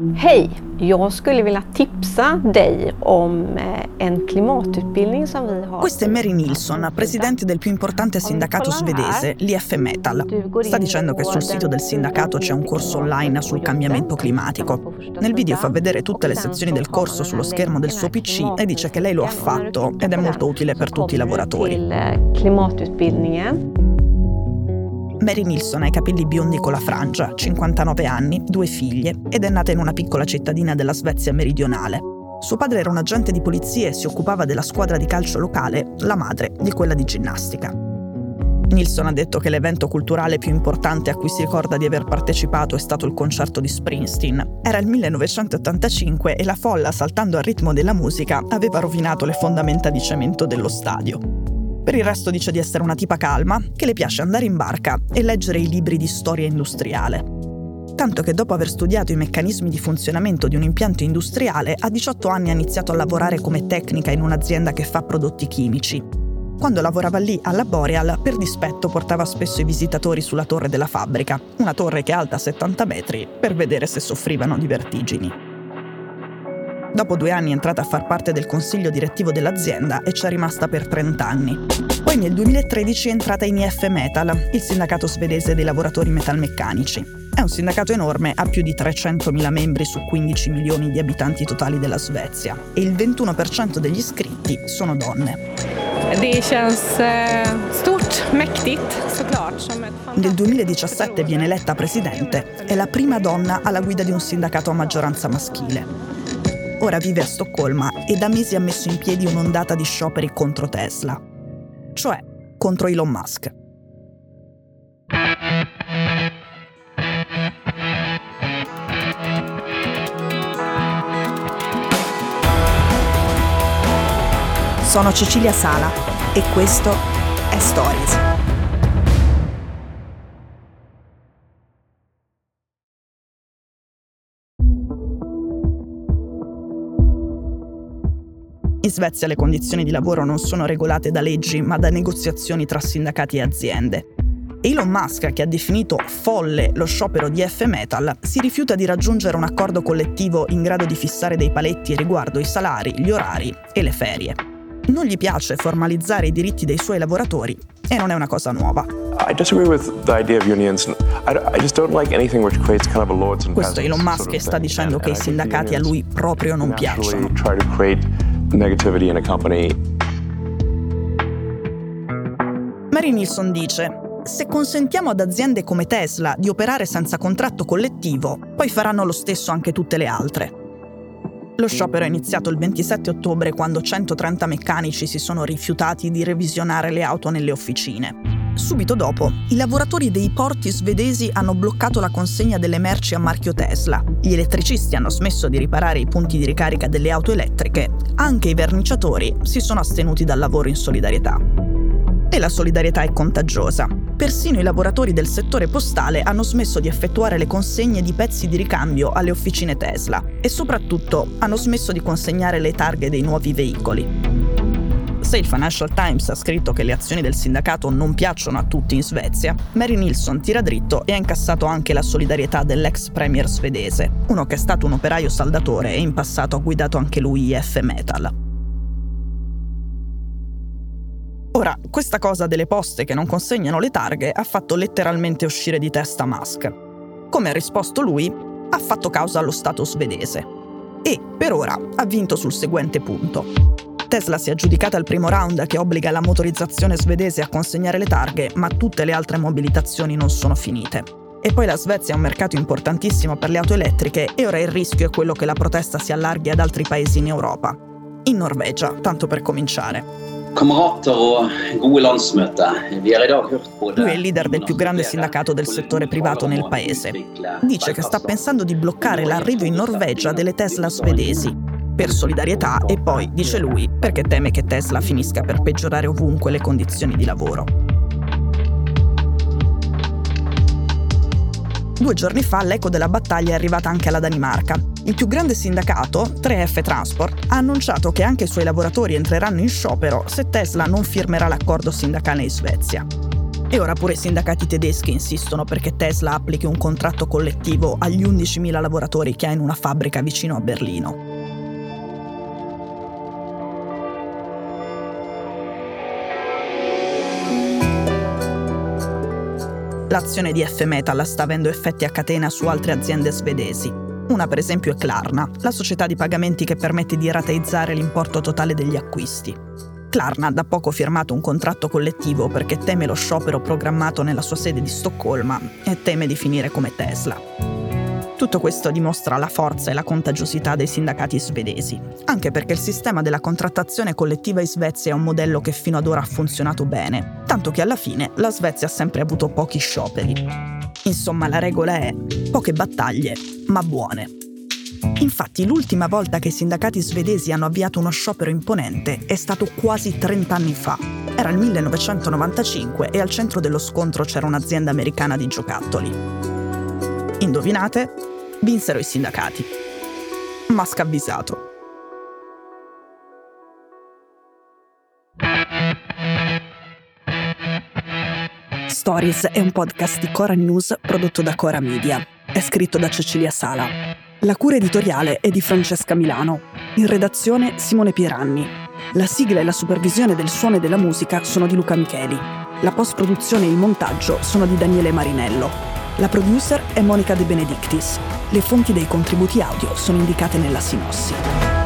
Hej! Jag skulle vilja tipsa dig om eh, en klimatutbildning som vi har. Questa è Mary Nilsson, presidente del più importante sindacato svedese, l'IF Metal. Sta dicendo che sul sito del sindacato c'è un corso online sul cambiamento climatico. Nel video fa vedere tutte le sezioni del corso sullo schermo del suo PC e dice che lei lo ha fatto ed è molto utile per tutti i lavoratori. Klimatutbildningen. Mary Nilsson ha i capelli biondi con la frangia, 59 anni, due figlie ed è nata in una piccola cittadina della Svezia meridionale. Suo padre era un agente di polizia e si occupava della squadra di calcio locale, la madre di quella di ginnastica. Nilsson ha detto che l'evento culturale più importante a cui si ricorda di aver partecipato è stato il concerto di Springsteen. Era il 1985 e la folla, saltando al ritmo della musica, aveva rovinato le fondamenta di cemento dello stadio. Per il resto dice di essere una tipa calma, che le piace andare in barca e leggere i libri di storia industriale. Tanto che dopo aver studiato i meccanismi di funzionamento di un impianto industriale, a 18 anni ha iniziato a lavorare come tecnica in un'azienda che fa prodotti chimici. Quando lavorava lì alla Boreal, per dispetto portava spesso i visitatori sulla torre della fabbrica, una torre che è alta 70 metri, per vedere se soffrivano di vertigini. Dopo due anni è entrata a far parte del consiglio direttivo dell'azienda e ci è rimasta per 30 anni. Poi nel 2013 è entrata in IF Metal, il sindacato svedese dei lavoratori metalmeccanici. È un sindacato enorme, ha più di 300.000 membri su 15 milioni di abitanti totali della Svezia e il 21% degli iscritti sono donne. Det känns eh, stort, mäktigt såklart. Nel 2017 viene eletta presidente, è la prima donna alla guida di un sindacato a maggioranza maschile. Ora vive a Stoccolma e da mesi ha messo in piedi un'ondata di scioperi contro Tesla, cioè contro Elon Musk. Sono Cecilia Sala e questo è Stories. In Svezia le condizioni di lavoro non sono regolate da leggi, ma da negoziazioni tra sindacati e aziende. Elon Musk, che ha definito folle lo sciopero di F Metal, si rifiuta di raggiungere un accordo collettivo in grado di fissare dei paletti riguardo i salari, gli orari e le ferie. Non gli piace formalizzare i diritti dei suoi lavoratori e non è una cosa nuova. Questo Elon Musk sta dicendo che i sindacati a lui proprio non piacciono negativity in a company. Mary Nilsson dice: Se consentiamo ad aziende come Tesla di operare senza contratto collettivo, poi faranno lo stesso anche tutte le altre. Lo sciopero è iniziato il 27 ottobre quando 130 meccanici si sono rifiutati di revisionare le auto nelle officine. Subito dopo, i lavoratori dei porti svedesi hanno bloccato la consegna delle merci a marchio Tesla. Gli elettricisti hanno smesso di riparare i punti di ricarica delle auto elettriche. Anche i verniciatori si sono astenuti dal lavoro in solidarietà. E la solidarietà è contagiosa. Persino i lavoratori del settore postale hanno smesso di effettuare le consegne di pezzi di ricambio alle officine Tesla e soprattutto hanno smesso di consegnare le targhe dei nuovi veicoli. Se il Financial Times ha scritto che le azioni del sindacato non piacciono a tutti in Svezia, Mary Nilsson tira dritto e ha incassato anche la solidarietà dell'ex premier svedese, uno che è stato un operaio saldatore e in passato ha guidato anche lui IF Metal. Ora, questa cosa delle poste che non consegnano le targhe ha fatto letteralmente uscire di testa Musk. Come ha risposto lui, ha fatto causa allo Stato svedese. E, per ora, ha vinto sul seguente punto. Tesla si è aggiudicata il primo round che obbliga la motorizzazione svedese a consegnare le targhe, ma tutte le altre mobilitazioni non sono finite. E poi la Svezia è un mercato importantissimo per le auto elettriche e ora il rischio è quello che la protesta si allarghi ad altri paesi in Europa. In Norvegia, tanto per cominciare. Lui è il leader del più grande sindacato del settore privato nel paese. Dice che sta pensando di bloccare l'arrivo in Norvegia delle Tesla svedesi. Per solidarietà e poi, dice lui, perché teme che Tesla finisca per peggiorare ovunque le condizioni di lavoro. Due giorni fa l'eco della battaglia è arrivata anche alla Danimarca. Il più grande sindacato, 3F Transport, ha annunciato che anche i suoi lavoratori entreranno in sciopero se Tesla non firmerà l'accordo sindacale in Svezia. E ora pure i sindacati tedeschi insistono perché Tesla applichi un contratto collettivo agli 11.000 lavoratori che ha in una fabbrica vicino a Berlino. L'azione di F-Metal sta avendo effetti a catena su altre aziende svedesi. Una per esempio è Klarna, la società di pagamenti che permette di rateizzare l'importo totale degli acquisti. Klarna ha da poco firmato un contratto collettivo perché teme lo sciopero programmato nella sua sede di Stoccolma e teme di finire come Tesla. Tutto questo dimostra la forza e la contagiosità dei sindacati svedesi, anche perché il sistema della contrattazione collettiva in Svezia è un modello che fino ad ora ha funzionato bene, tanto che alla fine la Svezia ha sempre avuto pochi scioperi. Insomma, la regola è poche battaglie, ma buone. Infatti l'ultima volta che i sindacati svedesi hanno avviato uno sciopero imponente è stato quasi 30 anni fa. Era il 1995 e al centro dello scontro c'era un'azienda americana di giocattoli. Indovinate? Vinsero i sindacati. Ma scavvisato. Stories è un podcast di Cora News prodotto da Cora Media. È scritto da Cecilia Sala. La cura editoriale è di Francesca Milano. In redazione Simone Pieranni. La sigla e la supervisione del suono e della musica sono di Luca Micheli. La post-produzione e il montaggio sono di Daniele Marinello. La producer è Monica De Benedictis. Le fonti dei contributi audio sono indicate nella sinossi.